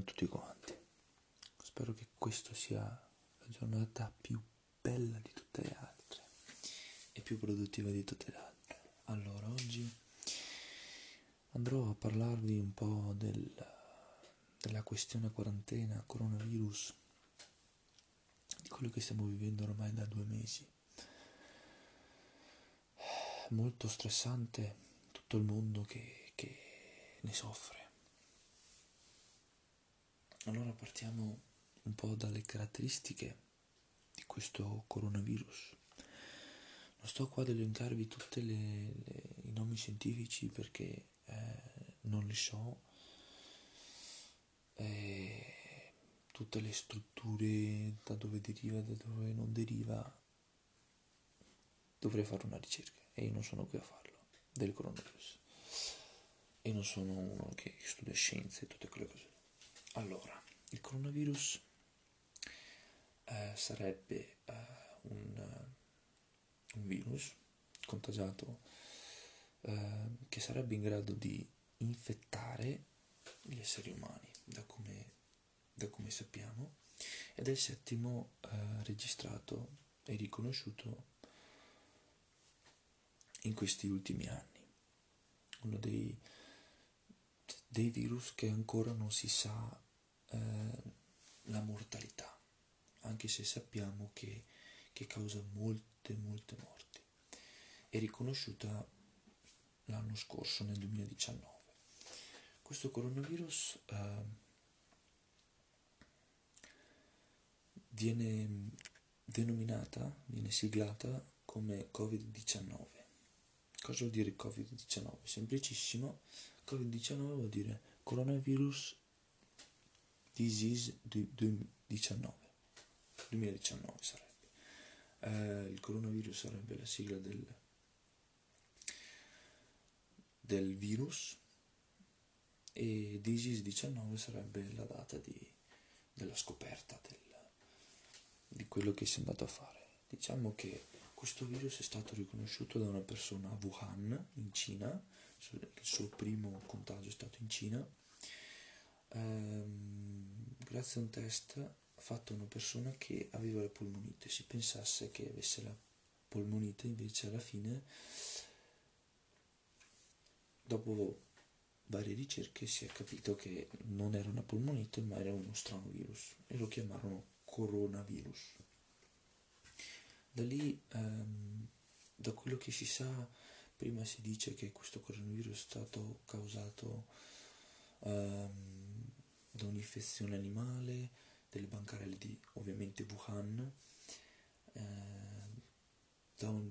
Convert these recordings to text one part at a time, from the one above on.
a tutti quanti. Spero che questa sia la giornata più bella di tutte le altre e più produttiva di tutte le altre. Allora, oggi andrò a parlarvi un po' del, della questione quarantena, coronavirus, di quello che stiamo vivendo ormai da due mesi. Molto stressante tutto il mondo che, che ne soffre. Allora partiamo un po' dalle caratteristiche di questo coronavirus. Non sto qua ad elencarvi tutti i nomi scientifici perché eh, non li so, eh, tutte le strutture, da dove deriva, da dove non deriva, dovrei fare una ricerca e io non sono qui a farlo del coronavirus e non sono uno che studia scienze e tutte quelle cose. Allora, il coronavirus eh, sarebbe eh, un, un, virus contagiato eh, che sarebbe in grado di infettare gli esseri umani, da come, da come sappiamo, ed è il settimo eh, registrato e riconosciuto in questi ultimi anni. Uno dei dei virus che ancora non si sa eh, la mortalità, anche se sappiamo che, che, causa molte, molte morti. È riconosciuta l'anno scorso, nel 2019. Questo coronavirus eh, viene denominata, viene siglata come Covid-19. Cosa vuol dire Covid-19? Semplicissimo, Covid-19 vuol dire coronavirus disease 2019. 2019 sarebbe. Eh, il coronavirus sarebbe la sigla del, del virus e disease 19 sarebbe la data di, della scoperta del, di quello che si è andato a fare. Diciamo che questo virus è stato riconosciuto da una persona a Wuhan, in Cina, il suo primo contagio è stato in Cina, ehm, grazie a un test fatto a una persona che aveva la polmonite. Si pensasse che avesse la polmonite, invece alla fine, dopo varie ricerche, si è capito che non era una polmonite, ma era uno strano virus e lo chiamarono coronavirus. Da lì, ehm, da quello che si sa, Prima si dice che questo coronavirus è stato causato um, da un'infezione animale delle bancarelle di ovviamente Wuhan, eh, da, un,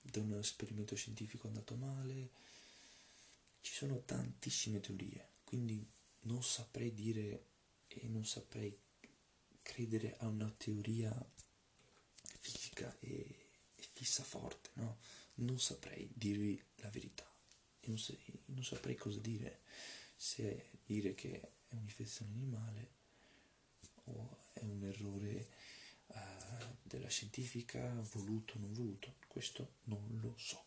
da un esperimento scientifico andato male. Ci sono tantissime teorie, quindi non saprei dire e non saprei credere a una teoria fisica e, e fissa forte, no? Non saprei dirvi la verità. Non, se, non, saprei cosa dire, se dire che è un'infezione animale o è un errore uh, della scientifica, voluto o non voluto, questo non lo so.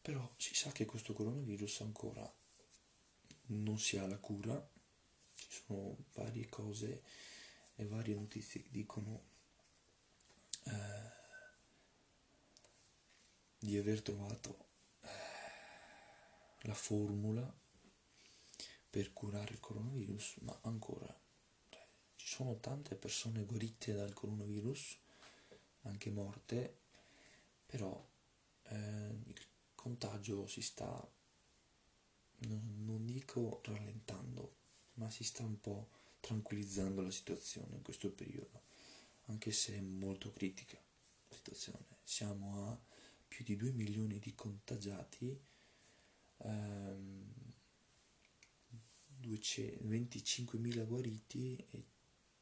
Però si sa che questo coronavirus ancora non si ha la cura, ci sono varie cose e varie notizie che dicono uh, di aver trovato eh, la formula per curare il coronavirus, ma ancora cioè, ci sono tante persone guarite dal coronavirus, anche morte, però eh, il contagio si sta, non, non dico rallentando, ma si sta un po' tranquillizzando la situazione in questo periodo, anche se è molto critica la situazione. Siamo a più di 2 milioni di contagiati, ehm, 25.000 guariti e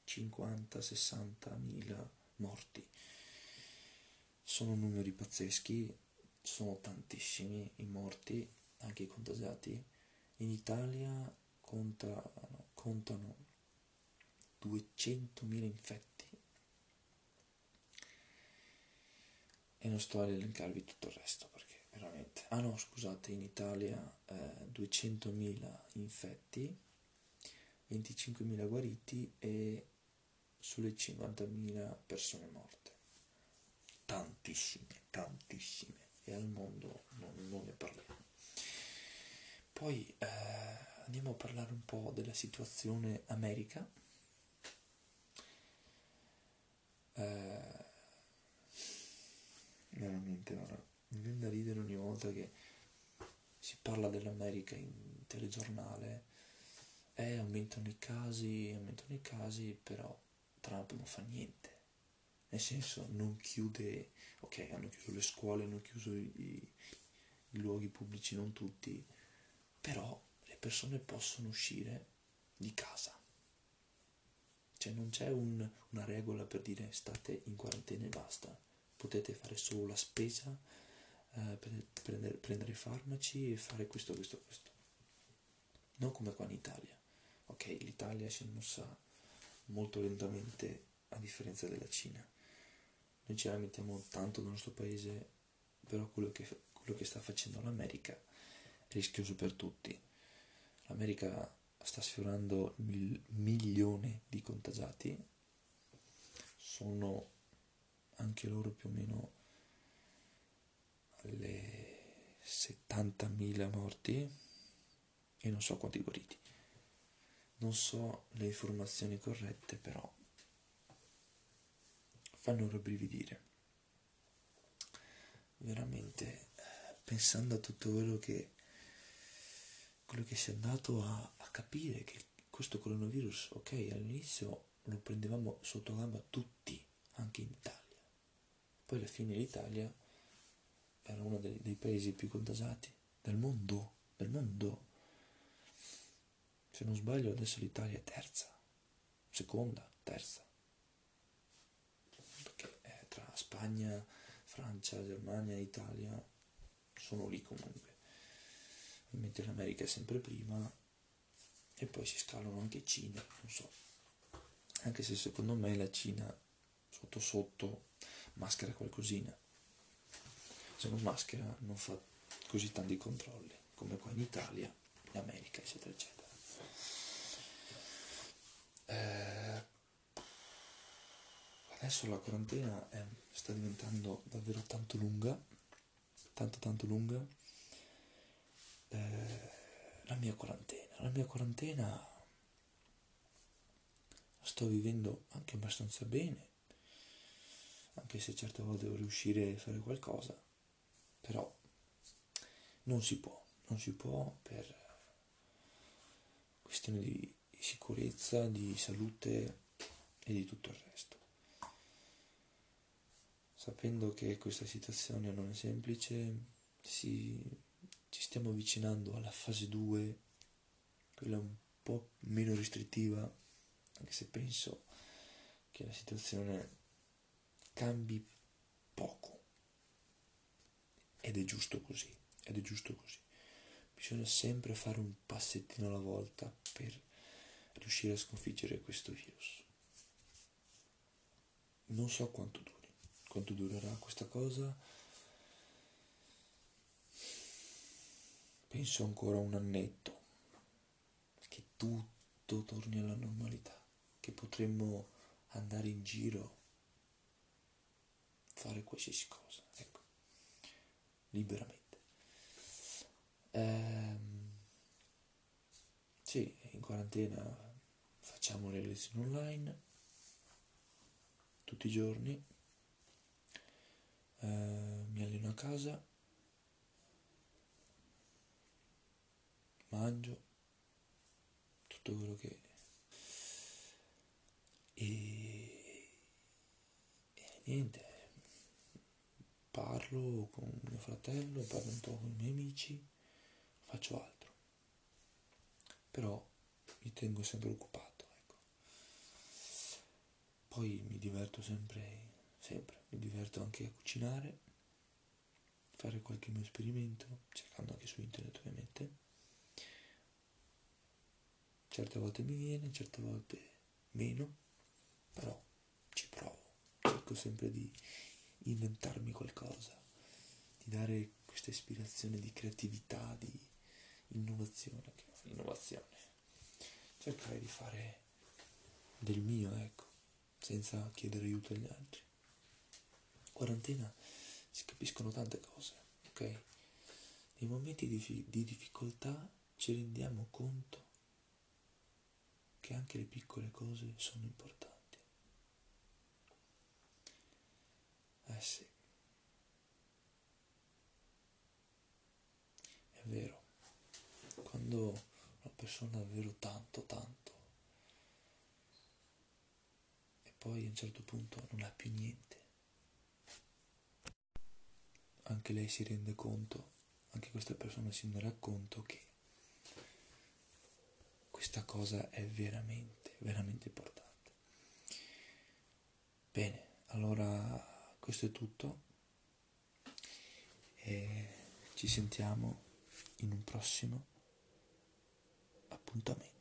50-60.000 morti. Sono numeri pazzeschi, sono tantissimi i morti, anche i contagiati. In Italia contano, contano 200.000 infetti non sto a elencarvi tutto il resto perché veramente... Ah no, scusate, in Italia eh, 200.000 infetti, 25.000 guariti e sulle 50.000 persone morte. Tantissime, tantissime. E al mondo non, non ne parliamo. Poi eh, andiamo a parlare un po' della situazione America. Eh, veramente, ora, mi viene da ridere ogni volta che si parla dell'America in telegiornale. Eh, aumentano i casi, aumentano i casi, però Trump non fa niente. Nel senso, non chiude, ok, hanno chiuso le scuole, hanno chiuso i, i luoghi pubblici, non tutti, però le persone possono uscire di casa. Cioè non c'è un, una regola per dire state in quarantena e basta. Potete fare solo la spesa, eh, prendere, prendere farmaci e fare questo, questo, questo. Non come qua in Italia. Ok, l'Italia si è mossa molto lentamente a differenza della Cina. Noi ci lamentiamo tanto del nostro paese, però quello che, quello che sta facendo l'America è rischioso per tutti. L'America sta sfiorando il milione di contagiati, sono anche loro più o meno alle 70.000 morti e non so quanti guariti. Non so le informazioni corrette, però fanno rabbrividire. Veramente, pensando a tutto quello che, quello che si è andato a, a capire, che questo coronavirus, ok, all'inizio lo prendevamo sotto gamba tutti, anche in Italia. Poi alla fine l'Italia dei, dei paesi più contagiati del mondo, del mondo se non sbaglio adesso l'Italia è terza, seconda, terza. Perché eh, tra Spagna, Francia, Germania Italia sono lì comunque. Mentre l'America è sempre prima e poi si scalano anche Cina, non so. Anche se secondo me la Cina sotto sotto maschera qualcosina. Se non maschera non fa così tanti controlli come qua in Italia, in America, eccetera, eccetera. Eh, adesso la quarantena è, sta diventando davvero tanto lunga, tanto tanto lunga. Eh, la mia quarantena, la mia quarantena la sto vivendo anche abbastanza bene, anche se certe volte vorrei uscire e fare qualcosa, però non si può, non si può per questione di di sicurezza, di salute e di tutto il resto. Sapendo che questa situazione non è semplice, si, ci stiamo avvicinando alla fase 2, quella un po' meno restrittiva, anche se penso che la situazione cambi poco. Ed è giusto così, ed è giusto così. Bisogna sempre fare un passettino alla volta per riuscire a sconfiggere questo virus. Non so quanto duri, quanto durerà questa cosa. Penso ancora un annetto, che tutto torni alla normalità, che potremmo andare in giro, fare qualsiasi cosa, ecco, liberamente. Ehm, sì, in quarantena facciamo le lezioni online tutti i giorni, eh, mi alleno a casa, mangio, tutto quello che... E, e niente, parlo con mio fratello, parlo un po' con i miei amici, faccio altro. Però mi tengo sempre occupato. Poi mi diverto sempre, sempre, mi diverto anche a cucinare, fare qualche mio esperimento, cercando anche su internet ovviamente. Certe volte mi viene, certe volte meno, però ci provo, cerco sempre di inventarmi qualcosa, di dare questa ispirazione di creatività, di innovazione, innovazione, cercare di fare del mio, ecco, senza chiedere aiuto agli altri. Quarantena si capiscono tante cose, ok? Nei momenti di, di difficoltà ci rendiamo conto che anche le piccole cose sono importanti. Eh sì. È vero, quando una persona davvero tanto, tanto, e poi a un certo punto non ha più niente, anche lei si rende conto, anche questa persona si renderà conto che questa cosa è veramente, veramente importante. Bene, allora questo è tutto e ci sentiamo in un prossimo punto amén.